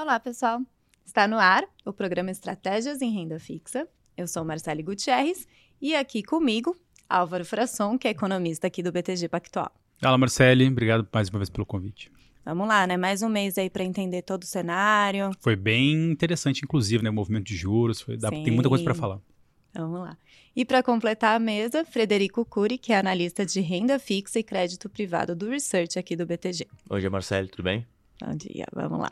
Olá, pessoal. Está no ar o programa Estratégias em Renda Fixa. Eu sou Marcele Gutierrez e aqui comigo, Álvaro Frasson, que é economista aqui do BTG Pactual. Fala, Marcele. Obrigado mais uma vez pelo convite. Vamos lá, né? Mais um mês aí para entender todo o cenário. Foi bem interessante, inclusive, né? O movimento de juros. Foi, dá, tem muita coisa para falar. Vamos lá. E para completar a mesa, Frederico Cury, que é analista de renda fixa e crédito privado do Research aqui do BTG. Bom dia, Marcelo. Tudo bem? Bom dia. Vamos lá.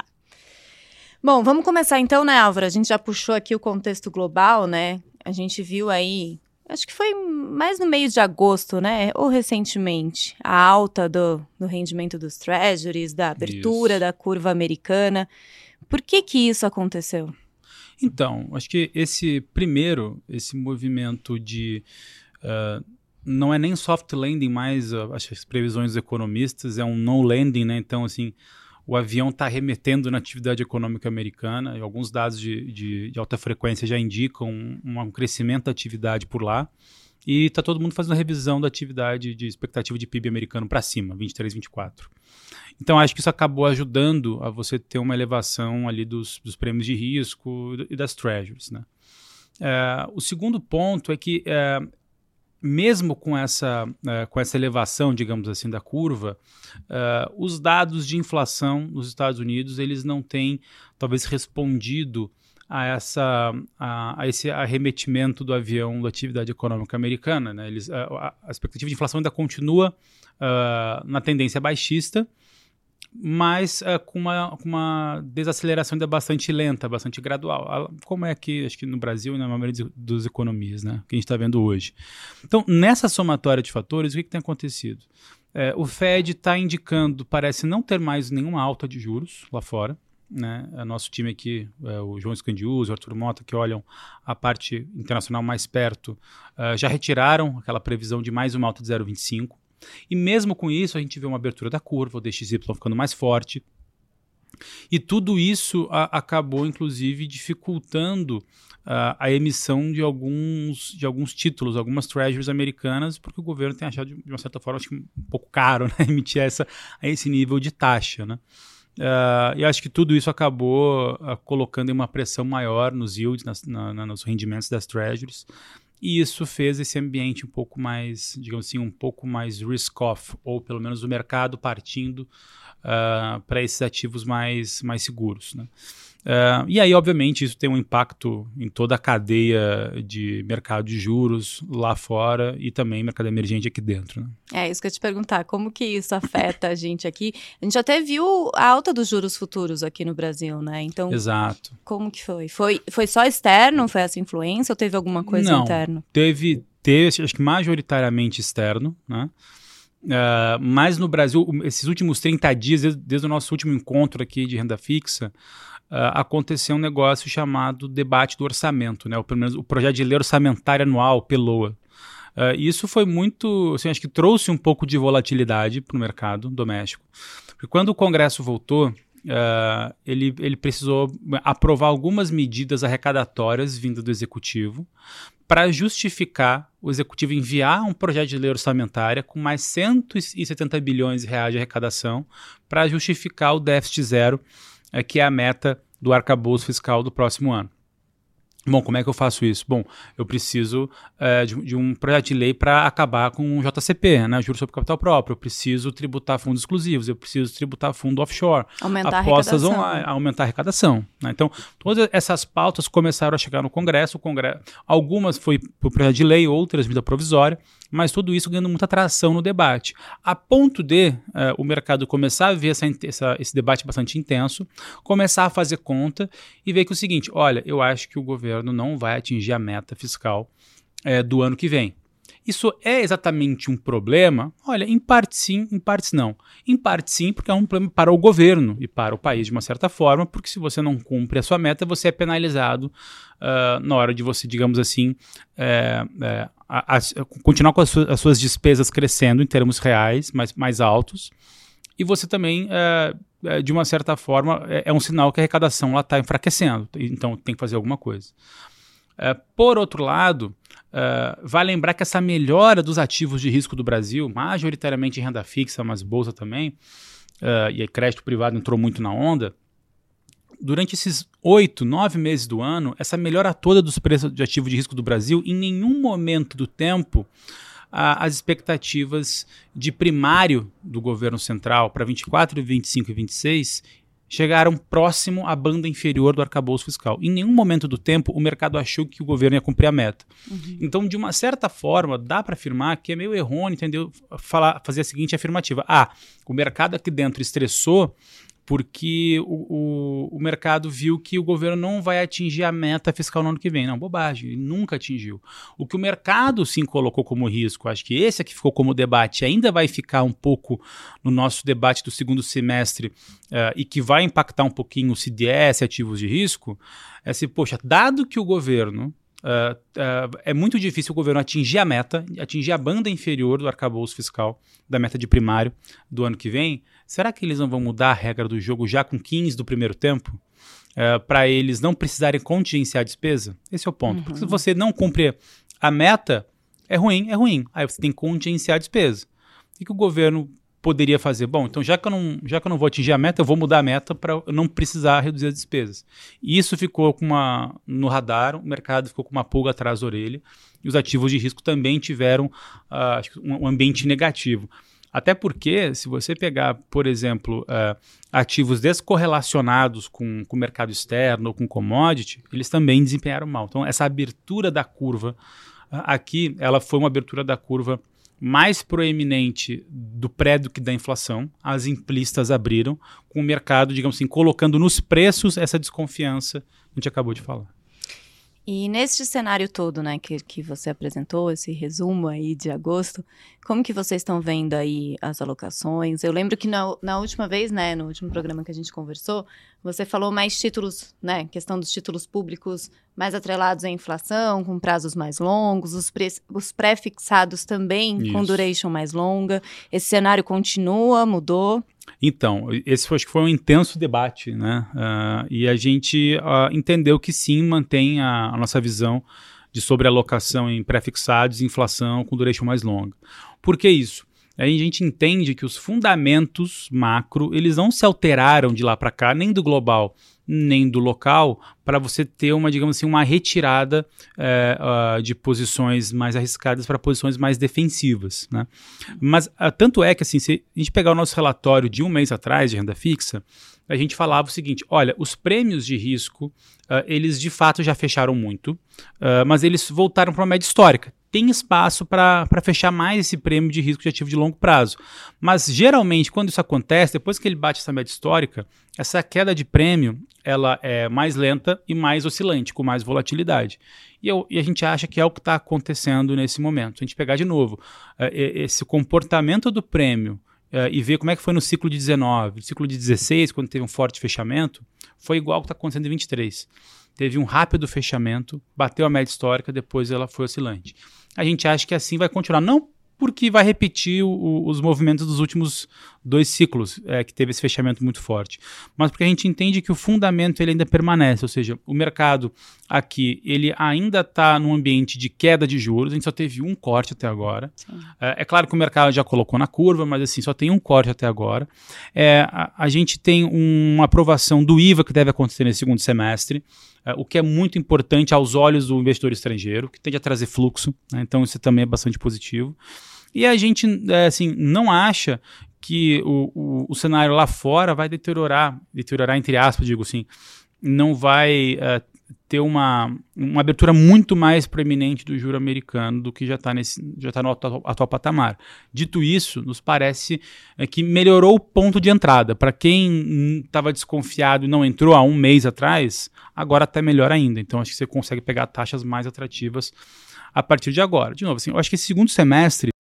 Bom, vamos começar então, né, Álvaro? A gente já puxou aqui o contexto global, né? A gente viu aí, acho que foi mais no meio de agosto, né? Ou recentemente, a alta do, do rendimento dos treasuries, da abertura isso. da curva americana. Por que que isso aconteceu? Então, acho que esse primeiro, esse movimento de uh, não é nem soft landing mais, uh, acho que as previsões dos economistas é um no landing, né? Então, assim, o avião está remetendo na atividade econômica americana, e alguns dados de, de, de alta frequência já indicam um, um, crescimento da atividade por lá. E está todo mundo fazendo a revisão da atividade de expectativa de PIB americano para cima, 23, 24. Então, acho que isso acabou ajudando a você ter uma elevação ali dos, dos prêmios de risco e das treasuries. Né? É, o segundo ponto é que é, mesmo com essa, uh, com essa elevação, digamos assim, da curva, uh, os dados de inflação nos Estados Unidos eles não têm, talvez, respondido a, essa, a, a esse arremetimento do avião da atividade econômica americana. Né? Eles, a, a, expectativa de inflação ainda continua uh, na tendência baixista, mas uh, com, uma, com uma desaceleração ainda bastante lenta, bastante gradual, como é aqui, acho que no Brasil e na maioria dos economias, né, que a gente está vendo hoje. Então, nessa somatória de fatores, o que, que tem acontecido? É, o Fed está indicando, parece não ter mais nenhuma alta de juros lá fora, né? O nosso time aqui, é, o João Escandius, o Arthur Mota, que olham a parte internacional mais perto, uh, já retiraram aquela previsão de mais uma alta de 0,25. E mesmo com isso, a gente vê uma abertura da curva, o DXY ficando mais forte. E tudo isso a, acabou, inclusive, dificultando uh, a emissão de alguns, de alguns títulos, algumas treasuries americanas, porque o governo tem achado, de uma certa forma, acho que um pouco caro né, emitir essa, a esse nível de taxa. Né? Uh, e acho que tudo isso acabou uh, colocando uma pressão maior nos yields, nas, na, na, nos rendimentos das treasuries. E isso fez esse ambiente um pouco mais, digamos assim, um pouco mais risk-off, ou pelo menos o mercado partindo uh, para esses ativos mais, mais seguros. Né? Uh, e aí, obviamente, isso tem um impacto em toda a cadeia de mercado de juros lá fora e também mercado emergente aqui dentro. Né? É isso que eu ia te perguntar, como que isso afeta a gente aqui? A gente até viu a alta dos juros futuros aqui no Brasil, né? Então, Exato. como que foi? Foi, foi só externo, foi essa influência ou teve alguma coisa Não, interna? Teve, teve, acho que majoritariamente externo, né? Uh, mas no Brasil, esses últimos 30 dias, desde, desde o nosso último encontro aqui de renda fixa, uh, aconteceu um negócio chamado debate do orçamento, né? Pelo menos o projeto de lei orçamentária anual, PELOA. Uh, isso foi muito, assim, acho que trouxe um pouco de volatilidade para o mercado doméstico. Porque quando o Congresso voltou, uh, ele, ele precisou aprovar algumas medidas arrecadatórias vindas do Executivo para justificar o Executivo enviar um projeto de lei orçamentária com mais 170 bilhões de reais de arrecadação para justificar o déficit zero é, que é a meta do arcabouço fiscal do próximo ano. Bom, como é que eu faço isso? Bom, eu preciso é, de, de, um projeto de lei para acabar com o JCP, né, juros sobre capital próprio. Eu preciso tributar fundos exclusivos, eu preciso tributar fundo offshore, aumentar apostas a online, aumentar a arrecadação. Né? Então, todas essas pautas começaram a chegar no Congresso. O Congresso algumas foi por projeto de lei, outras medida provisória, mas tudo isso ganhando muita atração no debate, a ponto de uh, o mercado começar a ver essa, essa, esse debate bastante intenso, começar a fazer conta e ver que é o seguinte: olha, eu acho que o governo não vai atingir a meta fiscal é, do ano que vem. Isso é exatamente um problema? Olha, em parte sim, em partes não. Em parte sim, porque é um problema para o governo e para o país de uma certa forma, porque se você não cumpre a sua meta, você é penalizado uh, na hora de você, digamos assim, é, é, a, a, continuar com as suas, as suas, despesas crescendo em termos reais, mais, mais altos, e você também, é, é de uma certa forma, é, é, um sinal que a arrecadação lá está enfraquecendo. Então tem que fazer alguma coisa. É, por outro lado, é, vai lembrar que essa melhora dos ativos de risco do Brasil, majoritariamente em renda fixa, mas bolsa também, é, e crédito privado entrou muito na onda, durante esses oito, nove meses do ano, essa melhora toda dos preços de ativo de risco do Brasil, em nenhum momento do tempo as expectativas de primário do governo central para 24, 25 e 26 chegaram próximo à banda inferior do arcabouço fiscal. Em nenhum momento do tempo o mercado achou que o governo ia cumprir a meta. Uhum. Então, de uma certa forma, dá para afirmar que é meio errôneo, entendeu? Falar, fazer a seguinte afirmativa: ah, o mercado aqui dentro estressou porque o, o, o, mercado viu que o governo não vai atingir a meta fiscal no ano que vem. Não, bobagem, ele nunca atingiu. O que o mercado sim colocou como risco, acho que esse aqui ficou como debate, ainda vai ficar um pouco no nosso debate do segundo semestre uh, e que vai impactar um pouquinho o CDS, ativos de risco, é se, poxa, dado que o governo Uh, uh, é muito difícil o governo atingir a meta, atingir a banda inferior do arcabouço fiscal da meta de primário do ano que vem. Será que eles não vão mudar a regra do jogo já com 15 do primeiro tempo? Uh, para eles não precisarem contingenciar a despesa? Esse é o ponto. Uhum. Porque se você não cumprir a meta, é ruim, é ruim. Aí você tem que contingenciar a despesa. O que o governo poderia fazer? Bom, então já que eu não, já que eu não vou atingir a meta, eu vou mudar a meta para não precisar reduzir as despesas. E isso ficou com uma, no radar, o mercado ficou com uma pulga atrás da orelha e os ativos de risco também tiveram uh, um ambiente negativo. Até porque, se você pegar, por exemplo, uh, ativos descorrelacionados com, com o mercado externo ou com commodity, eles também desempenharam mal. Então, essa abertura da curva uh, aqui, ela foi uma abertura da curva mais proeminente do pré do que da inflação. As implistas abriram, com o mercado, digamos assim, colocando nos preços essa desconfiança que a gente acabou de falar. E neste cenário todo, né, que, que você apresentou, esse resumo aí de agosto, como que vocês estão vendo aí as alocações? Eu lembro que na, na última vez, né, no último programa que a gente conversou, você falou mais títulos, né, questão dos títulos públicos mais atrelados à inflação, com prazos mais longos, os, pre, os pré-fixados também Isso. com duration mais longa. Esse cenário continua, mudou? Então, esse foi, acho que foi um intenso debate, né? Uh, e a gente uh, entendeu que sim, mantém a, a nossa visão de sobrealocação em prefixados e inflação com duration mais longa. Por que isso? A gente entende que os fundamentos macro, eles não se alteraram de lá para cá, nem do global, nem do local para você ter uma, digamos assim, uma retirada é, uh, de posições mais arriscadas para posições mais defensivas. Né? Mas uh, tanto é que, assim, se a gente pegar o nosso relatório de um mês atrás de renda fixa, a gente falava o seguinte: olha, os prêmios de risco, uh, eles de fato já fecharam muito, mas eles voltaram para uma média histórica tem espaço para fechar mais esse prêmio de risco de ativo de longo prazo. Mas geralmente, quando isso acontece, depois que ele bate essa média histórica, essa queda de prêmio ela é mais lenta e mais oscilante, com mais volatilidade. E, eu, e a gente acha que é o que está acontecendo nesse momento. Se a gente pegar de novo uh, esse comportamento do prêmio uh, e ver como é que foi no ciclo de 19, no ciclo de 16, quando teve um forte fechamento, foi igual ao que está acontecendo em 23 teve um rápido fechamento, bateu a média histórica, depois ela foi oscilante a gente acha que assim vai continuar. Não porque vai repetir o, os movimentos dos últimos dois ciclos, é, que teve esse fechamento muito forte, mas porque a gente entende que o fundamento ele ainda permanece, ou seja, o mercado aqui ele ainda está num ambiente de queda de juros, a gente só teve um corte até agora. É, é, claro que o mercado já colocou na curva, mas assim, só tem um corte até agora. É, a, a, gente tem uma aprovação do IVA que deve acontecer nesse segundo semestre, é, o que é muito importante aos olhos do investidor estrangeiro, que tende a trazer fluxo, né? então isso também é bastante positivo. E a gente, é, assim, não acha que o, o, o, cenário lá fora vai deteriorar, deteriorar entre aspas, digo assim, não vai uh, ter uma, uma abertura muito mais preeminente do juro americano do que já está já tá no atual, atual, patamar. Dito isso, nos parece uh, que melhorou o ponto de entrada. Para quem estava desconfiado e não entrou há um mês atrás, agora está melhor ainda. Então acho que você consegue pegar taxas mais atrativas a partir de agora. De novo, assim, eu acho que esse segundo semestre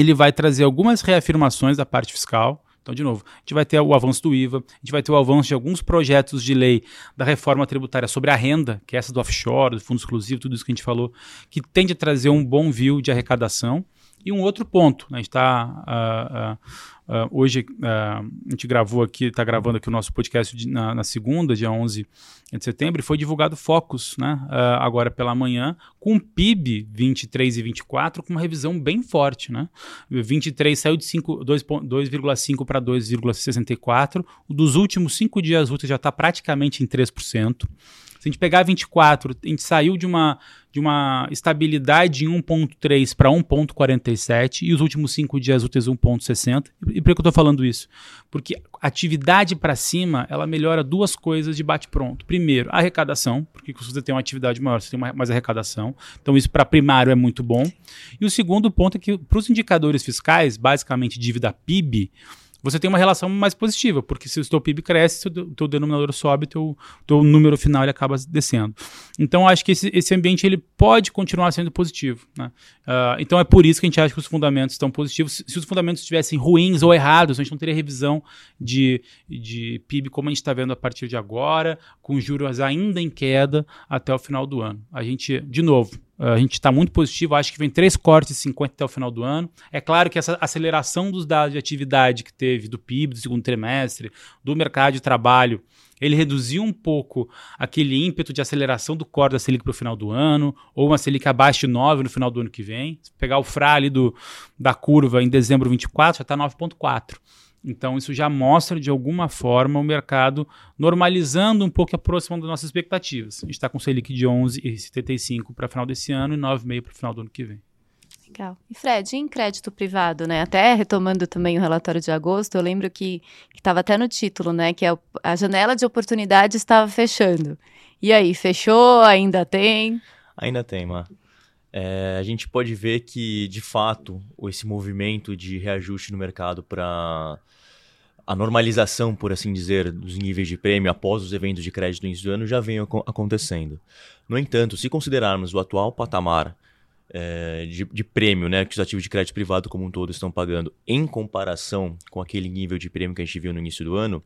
ele vai trazer algumas reafirmações da parte fiscal. Então, de novo, a gente vai ter o avanço do IVA, a gente vai ter o avanço de alguns projetos de lei da reforma tributária sobre a renda, que é essa do offshore, do fundo exclusivo, tudo isso que a gente falou, que tende a trazer um bom view de arrecadação. E um outro ponto, né, a gente está uh, uh, Uh, hoje uh, a gente gravou aqui, está gravando aqui o nosso podcast de, na, na, segunda, dia 11 de setembro, e foi divulgado Focus, né? Uh, agora pela manhã, com PIB 23 e 24, com uma revisão bem forte, né? 23 saiu de 2,5 para 2,64. O dos últimos cinco dias úteis já está praticamente em 3%. Se a gente pegar 24, a gente saiu de uma, de uma estabilidade em 1,3 para 1,47 e os últimos cinco dias úteis 1,60. E por que eu estou falando isso? Porque atividade para cima, ela melhora duas coisas de bate-pronto. Primeiro, arrecadação, porque se você tem uma atividade maior, você tem mais arrecadação. Então, isso para primário é muito bom. E o segundo ponto é que, para os indicadores fiscais, basicamente dívida PIB, você tem uma relação mais positiva, porque se o seu PIB cresce, o teu denominador sobe, o teu, teu número final ele acaba descendo. Então, acho que esse, esse ambiente ele pode continuar sendo positivo. Né? Uh, então, é por isso que a gente acha que os fundamentos estão positivos. Se, se os fundamentos estivessem ruins ou errados, a gente não teria revisão de, de PIB como a gente está vendo a partir de agora, com juros ainda em queda até o final do ano. A gente, de novo, a gente está muito positivo, acho que vem três cortes de 50 até o final do ano. É claro que essa aceleração dos dados de atividade que teve do PIB do segundo trimestre, do mercado de trabalho, ele reduziu um pouco aquele ímpeto de aceleração do corte da Selic para o final do ano, ou uma Selic abaixo de 9 no final do ano que vem. Se pegar o FRA ali do, da curva em dezembro 24, já está 9,4. Então, isso já mostra, de alguma forma, o mercado normalizando um pouco e aproximando das nossas expectativas. A gente está com Selic de 11,75 para o final desse ano e 9,5 para o final do ano que vem. Legal. E Fred, em crédito privado, né? Até retomando também o relatório de agosto, eu lembro que estava até no título, né? Que a, a janela de oportunidade estava fechando. E aí, fechou? Ainda tem? Ainda tem, Mar é, a gente pode ver que, de fato, esse movimento de reajuste no mercado para a normalização, por assim dizer, dos níveis de prêmio após os eventos de crédito no início do ano já vem acontecendo. No entanto, se considerarmos o atual patamar é, de, de, prêmio né, que os ativos de crédito privado como um todo estão pagando em comparação com aquele nível de prêmio que a gente viu no início do ano,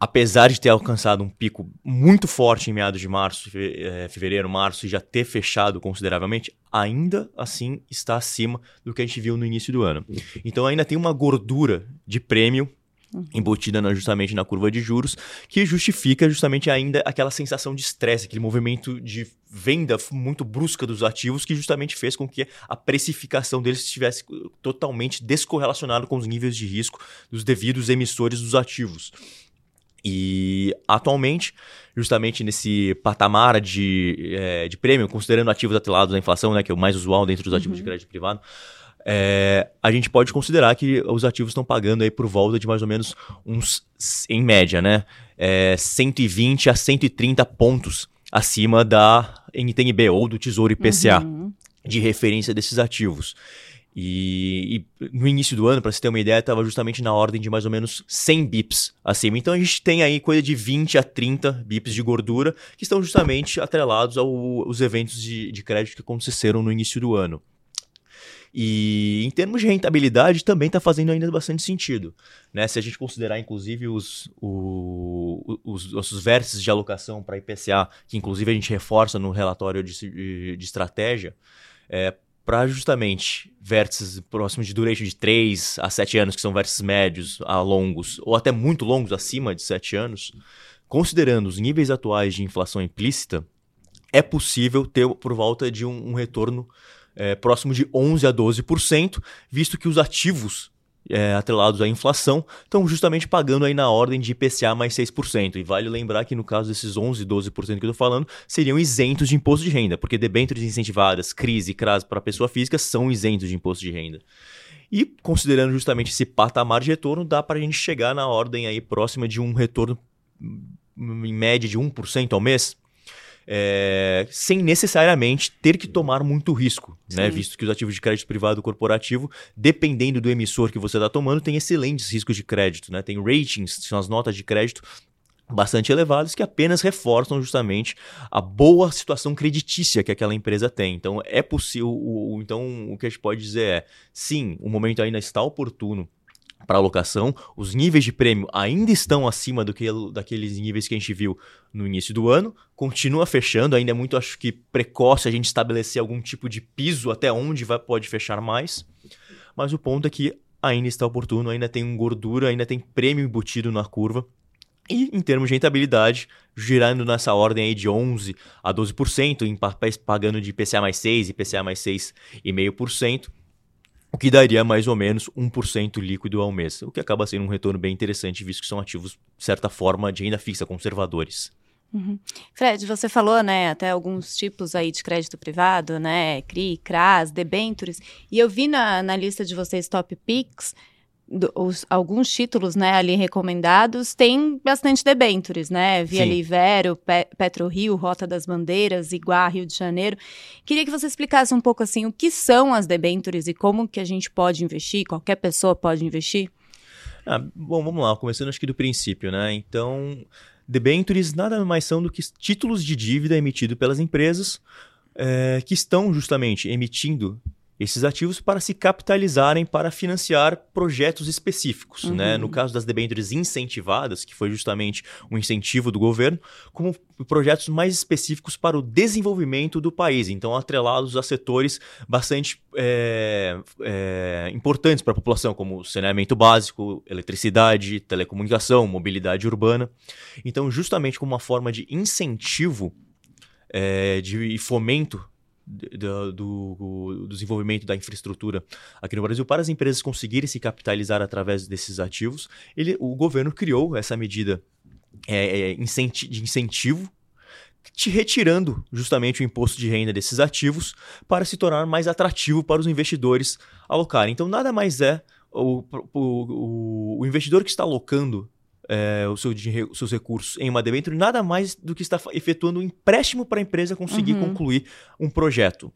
apesar de ter alcançado um pico muito forte em meados de março, é, fevereiro, março, e já ter fechado consideravelmente, ainda assim está acima do que a gente viu no início do ano. Então ainda tem uma gordura de prêmio embutida na, justamente na curva de juros, que justifica justamente ainda aquela sensação de estresse, aquele movimento de venda muito brusca dos ativos que justamente fez com que a precificação deles estivesse totalmente descorrelacionado com os níveis de risco dos devidos emissores dos ativos. E atualmente, justamente nesse patamar de, é, de prêmio, considerando ativos atrelados à inflação, né, que é o mais usual dentro dos ativos uhum. de crédito privado, é, a gente pode considerar que os ativos estão pagando aí por volta de mais ou menos uns, em média, né, é, 120 a 130 pontos acima da NTNB ou do Tesouro IPCA uhum. de referência desses ativos. E, e, no início do ano, para você ter uma ideia, estava justamente na ordem de mais ou menos 100 bips acima. Então a gente tem aí coisa de 20 a 30 bips de gordura que estão justamente atrelados aos eventos de, de crédito que aconteceram no início do ano. E em termos de rentabilidade também está fazendo ainda bastante sentido. Né? Se a gente considerar, inclusive, os, o, os, os vértices de alocação para IPCA, que inclusive a gente reforça no relatório de, de estratégia, é, para justamente vértices próximos de duration de 3 a 7 anos, que são vértices médios a longos, ou até muito longos, acima de 7 anos, considerando os níveis atuais de inflação implícita, é possível ter por volta de um, um retorno é, próximo de 11 a 12%, visto que os ativos é, atrelados à inflação, estão justamente pagando aí na ordem de IPCA mais 6%. E vale lembrar que no caso desses 11, 12% que eu estou falando, seriam isentos de imposto de renda, porque debêntures incentivadas, CRIS e CRAS para pessoa física são isentos de imposto de renda. E considerando justamente esse patamar de retorno, dá para a gente chegar na ordem aí próxima de um retorno hum, em média de 1% ao mês, é, sem necessariamente ter que tomar muito risco, né? visto que os ativos de crédito privado corporativo, dependendo do emissor que você está tomando, tem excelentes riscos de crédito. Né? Tem ratings, são as notas de crédito bastante elevadas que apenas reforçam justamente a boa situação creditícia que aquela empresa tem. Então é possível, então o que a gente pode dizer é, sim, o momento ainda está oportuno para alocação. Os níveis de prêmio ainda estão acima do que, daqueles níveis que a gente viu no início do ano. Continua fechando, ainda é muito, acho que, precoce a gente estabelecer algum tipo de piso até onde vai, pode fechar mais. Mas o ponto é que ainda está oportuno, ainda tem gordura, ainda tem prêmio embutido na curva. E em termos de rentabilidade, girando nessa ordem aí de 11 a 12%, em papéis pagando de IPCA mais 6 e IPCA mais 6,5%, o que daria mais ou menos 1% líquido ao mês, o que acaba sendo um retorno bem interessante, visto que são ativos, de certa forma, de renda fixa, conservadores. Uhum. Fred, você falou, né, até alguns tipos aí de crédito privado, né, CRI, CRAS, debentures, e eu vi na, na lista de vocês top picks, do, os, alguns títulos, né, ali recomendados, tem bastante debentures, né, Via Sim. Livero, Pe Petro Rio, Rota das Bandeiras, Iguá, Rio de Janeiro. Queria que você explicasse um pouco, assim, o que são as debentures e como que a gente pode investir, qualquer pessoa pode investir? Ah, bom, vamos lá, começando acho que do princípio, né, então... Debentures nada mais são do que títulos de dívida emitidos pelas empresas é, que estão justamente emitindo esses ativos para se capitalizarem para financiar projetos específicos. Uhum. Né? No caso das debêntures incentivadas, que foi justamente um incentivo do governo, como projetos mais específicos para o desenvolvimento do país, então atrelados a setores bastante é, é, importantes para a população, como saneamento básico, eletricidade, telecomunicação, mobilidade urbana. Então, justamente como uma forma de incentivo é, de fomento do, do, desenvolvimento da infraestrutura aqui no Brasil, para as empresas conseguirem se capitalizar através desses ativos, ele, o governo criou essa medida é, é de incentivo te retirando justamente o imposto de renda desses ativos para se tornar mais atrativo para os investidores alocarem. Então, nada mais é o, o, o investidor que está alocando é, o seu, os seus recursos em uma debênture, nada mais do que está efetuando um empréstimo para a empresa conseguir uhum. concluir um projeto.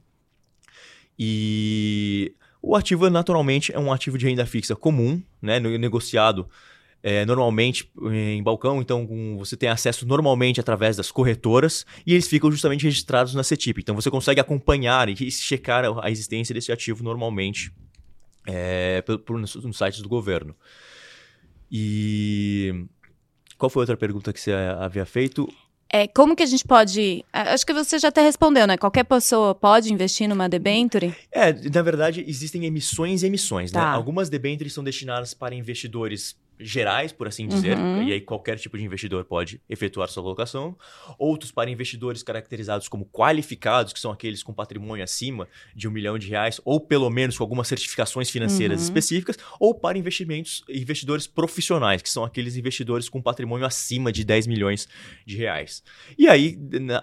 E o ativo, naturalmente, é um ativo de renda fixa comum, né, negociado é, normalmente em balcão, então você tem acesso normalmente através das corretoras e eles ficam justamente registrados na CETIP. Então você consegue acompanhar e checar a existência desse ativo normalmente é, por, por, nos sites do governo. E qual foi outra pergunta que você havia feito? É, como que a gente pode. Acho que você já até respondeu, né? Qualquer pessoa pode investir numa debenture? É, na verdade, existem emissões e emissões, né? tá. né? Algumas debentures são destinadas para investidores gerais, por assim dizer, uhum. e aí qualquer tipo de investidor pode efetuar sua alocação. Outros para investidores caracterizados como qualificados, que são aqueles com patrimônio acima de um milhão de reais, ou pelo menos com algumas certificações financeiras uhum. específicas, ou para investimentos, investidores profissionais, que são aqueles investidores com patrimônio acima de 10 milhões de reais. E aí,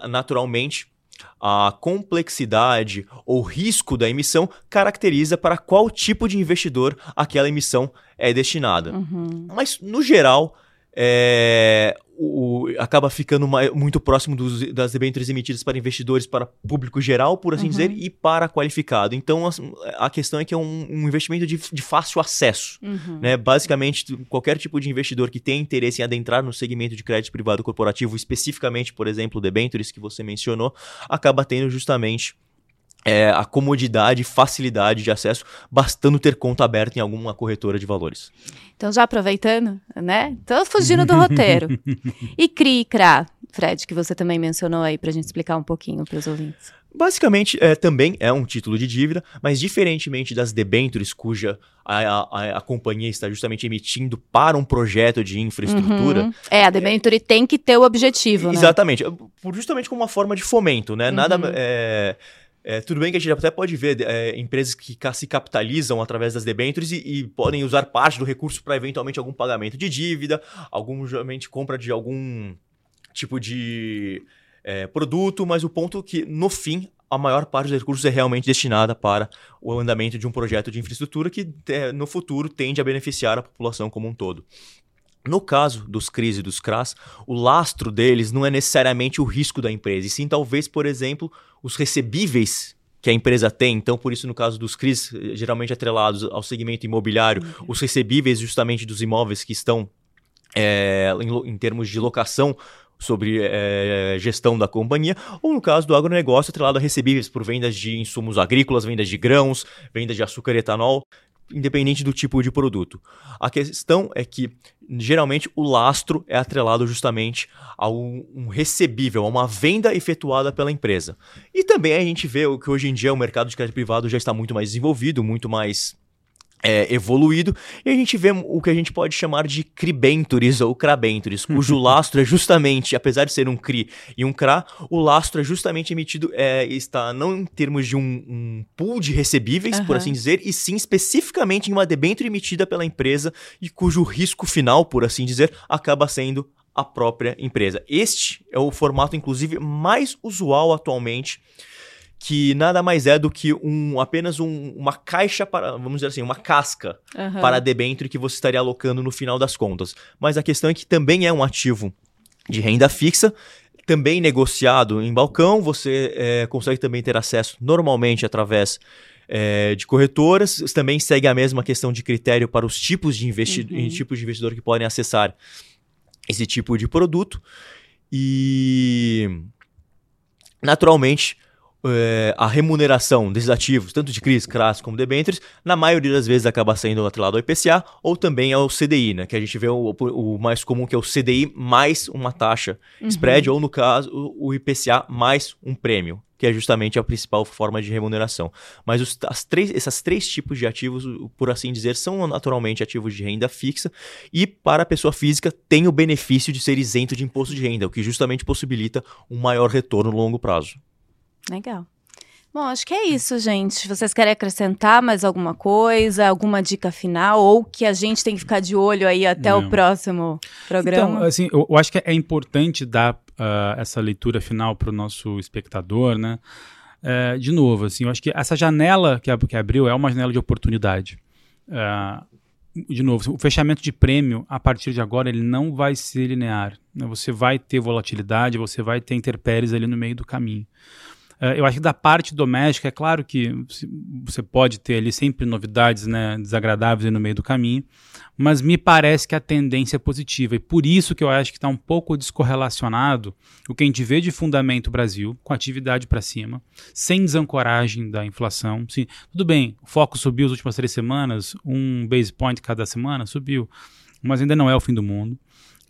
naturalmente, a complexidade ou risco da emissão caracteriza para qual tipo de investidor aquela emissão é destinada. Uhum. Mas, no geral, é, o, acaba ficando mais, muito próximo dos, das debêntures emitidas para investidores, para público geral, por assim uhum. dizer, e para qualificado. Então, a, a questão é que é um, um investimento de, de, fácil acesso. Uhum. Né? Basicamente, qualquer tipo de investidor que tem interesse em adentrar no segmento de crédito privado corporativo, especificamente, por exemplo, debêntures que você mencionou, acaba tendo justamente é, a comodidade e facilidade de acesso, bastando ter conta aberta em alguma corretora de valores. Então, já aproveitando, né? Tô fugindo do roteiro. E CRI e CRA, Fred, que você também mencionou aí para a gente explicar um pouquinho para os ouvintes. Basicamente, é, também é um título de dívida, mas diferentemente das debentures, cuja a, a, a, companhia está justamente emitindo para um projeto de infraestrutura. Uhum. É, a debenture é, tem que ter o objetivo, né? Exatamente. Justamente como uma forma de fomento, né? Uhum. Nada. É, é, tudo bem que a gente até pode ver é, empresas que se capitalizam através das debêntures e, e podem usar parte do recurso para eventualmente algum pagamento de dívida, algum geralmente compra de algum tipo de é, produto, mas o ponto é que no fim a maior parte dos recursos é realmente destinada para o andamento de um projeto de infraestrutura que é, no futuro tende a beneficiar a população como um todo. No caso dos CRIs e dos CRAS, o lastro deles não é necessariamente o risco da empresa, e sim talvez, por exemplo, os recebíveis que a empresa tem. Então, por isso, no caso dos CRIs, geralmente atrelados ao segmento imobiliário, uhum. os recebíveis justamente dos imóveis que estão é, em, em, termos de locação sobre é, gestão da companhia, ou no caso do agronegócio, atrelado a recebíveis por vendas de insumos agrícolas, vendas de grãos, vendas de açúcar e etanol independente do tipo de produto. A questão é que, geralmente, o lastro é atrelado justamente a um, recebível, a uma venda efetuada pela empresa. E também a gente vê que hoje em dia o mercado de crédito privado já está muito mais desenvolvido, muito mais é, evoluído, e a gente vê o que a gente pode chamar de cribentures ou crabentures, cujo lastro é justamente, apesar de ser um cri e um cra, o lastro é justamente emitido, é, está não em termos de um, um pool de recebíveis, uhum. por assim dizer, e sim especificamente em uma debênture emitida pela empresa e cujo risco final, por assim dizer, acaba sendo a própria empresa. Este é o formato, inclusive, mais usual atualmente que nada mais é do que um apenas um, uma caixa para, vamos dizer assim, uma casca uhum. para debênture que você estaria alocando no final das contas. Mas a questão é que também é um ativo de renda fixa, também negociado em balcão, você é, consegue também ter acesso normalmente através é, de corretoras, também segue a mesma questão de critério para os tipos de, investi uhum. tipos de investidor que podem acessar esse tipo de produto. E naturalmente é, a remuneração desses ativos, tanto de CRIs, CRAS como debêntures, na maioria das vezes acaba sendo atrelado ao IPCA ou também ao CDI, né? Que a gente vê o, o mais comum que é o CDI mais uma taxa uhum. spread, ou no caso, o IPCA mais um prêmio, que é justamente a principal forma de remuneração. Mas os, as três, esses três tipos de ativos, por assim dizer, são naturalmente ativos de renda fixa e para a pessoa física tem o benefício de ser isento de imposto de renda, o que justamente possibilita um maior retorno no longo prazo. Legal. Bom, acho que é isso, gente. Vocês querem acrescentar mais alguma coisa, alguma dica final, ou que a gente tem que ficar de olho aí até Não. o próximo programa? Então, assim, eu, eu, acho que é importante dar uh, essa leitura final para o nosso espectador, né? Uh, de novo, assim, eu acho que essa janela que, que abriu é uma janela de oportunidade. Uh, de novo, o fechamento de prêmio, a partir de agora, ele não vai ser linear. Né? Você vai ter volatilidade, você vai ter intempéries ali no meio do caminho. Uh, eu acho que da parte doméstica, é claro que você pode ter ali sempre novidades né, desagradáveis no meio do caminho, mas me parece que a tendência é positiva. E por isso que eu acho que está um pouco descorrelacionado o que a gente vê de fundamento Brasil, com atividade para cima, sem desancoragem da inflação. Sim, tudo bem, o foco subiu as últimas três semanas, um base point cada semana, subiu, mas ainda não é o fim do mundo.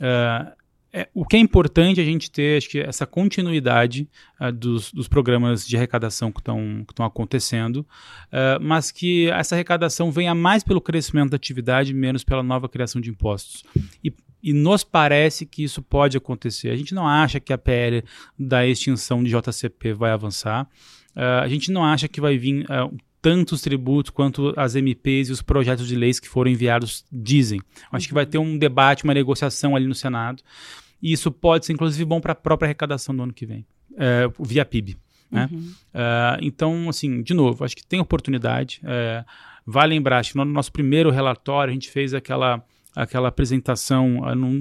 Uh, é, o que é importante a gente ter acho que essa continuidade uh, dos, dos, programas de arrecadação que estão acontecendo, uh, mas que essa arrecadação venha mais pelo crescimento da atividade, menos pela nova criação de impostos. E, e nos parece que isso pode acontecer. A gente não acha que a PL da extinção de JCP vai avançar. Uh, a gente não acha que vai vir tantos tributos quanto as MPs e os projetos de leis que foram enviados dizem. Acho que vai ter um debate, uma negociação ali no Senado. E isso pode ser, inclusive, bom para a própria arrecadação do ano que vem, é, via PIB. Né? Uhum. É, então, assim, de novo, acho que tem oportunidade. É, vale lembrar, acho que no nosso primeiro relatório a gente fez aquela aquela apresentação, num,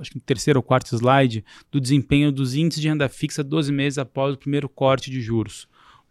acho que no terceiro ou quarto slide, do desempenho dos índices de renda fixa 12 meses após o primeiro corte de juros.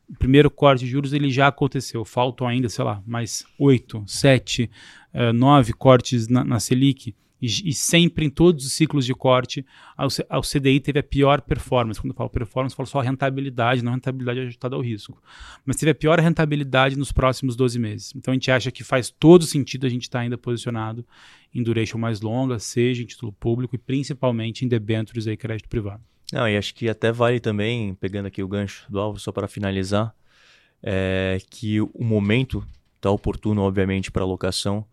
O primeiro corte de juros ele já aconteceu, faltam ainda, sei lá, mais oito, sete, uh, nove cortes na, na Selic. E, e, sempre em todos os ciclos de corte, o CDI teve a pior performance. Quando eu falo performance, eu falo só rentabilidade, não rentabilidade ajustada ao risco. Mas teve a pior rentabilidade nos próximos 12 meses. Então a gente acha que faz todo sentido a gente estar tá ainda posicionado em duration mais longa, seja em título público e principalmente em debêntures e crédito privado. Não, e acho que até vale também, pegando aqui o gancho do Alvo, só para finalizar, é que o momento está oportuno, obviamente, para alocação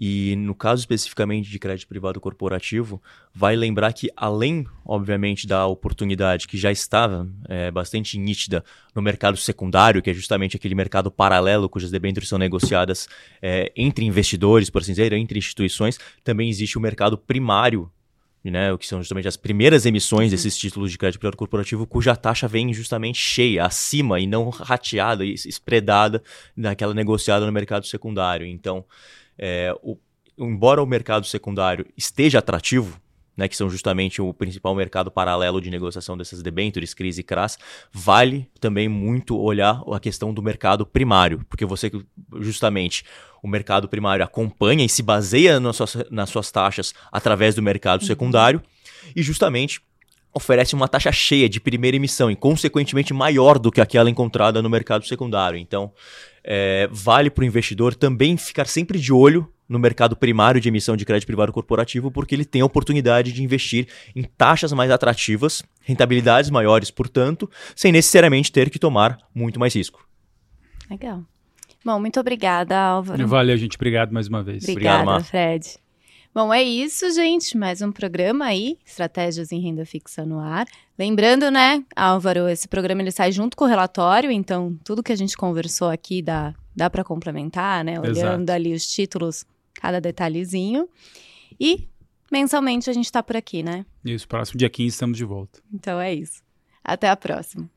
e no caso especificamente de crédito privado corporativo, vai lembrar que além, obviamente, da oportunidade que já estava é, bastante nítida no mercado secundário, que é justamente aquele mercado paralelo cujas debêntures são negociadas é, entre investidores, por assim dizer, entre instituições, também existe o mercado primário né, o que são justamente as primeiras emissões desses títulos de crédito privado corporativo, cuja taxa vem justamente cheia, acima e não rateada e espredada naquela negociada no mercado secundário. Então, é, o, embora o mercado secundário esteja atrativo, né, que são justamente o principal mercado paralelo de negociação dessas debêntures, CRIs e CRAS, vale também muito olhar a questão do mercado primário, porque você justamente o mercado primário acompanha e se baseia nas suas, nas suas taxas através do mercado uhum. secundário e justamente oferece uma taxa cheia de primeira emissão e, consequentemente, maior do que aquela encontrada no mercado secundário. Então, é, vale para o investidor também ficar sempre de olho no mercado primário de emissão de crédito privado corporativo, porque ele tem a oportunidade de investir em taxas mais atrativas, rentabilidades maiores, portanto, sem necessariamente ter que tomar muito mais risco. Legal. Bom, muito obrigada, Álvaro. Valeu, gente. Obrigado mais uma vez. Obrigada, Obrigado. Fred. Bom, é isso, gente. Mais um programa aí, Estratégias em Renda Fixa no Ar. Lembrando, né, Álvaro, esse programa ele sai junto com o relatório, então tudo que a gente conversou aqui dá, dá para complementar, né? Olhando Exato. ali os títulos, cada detalhezinho. E mensalmente a gente tá por aqui, né? Isso, próximo dia 15 estamos de volta. Então é isso. Até a próxima.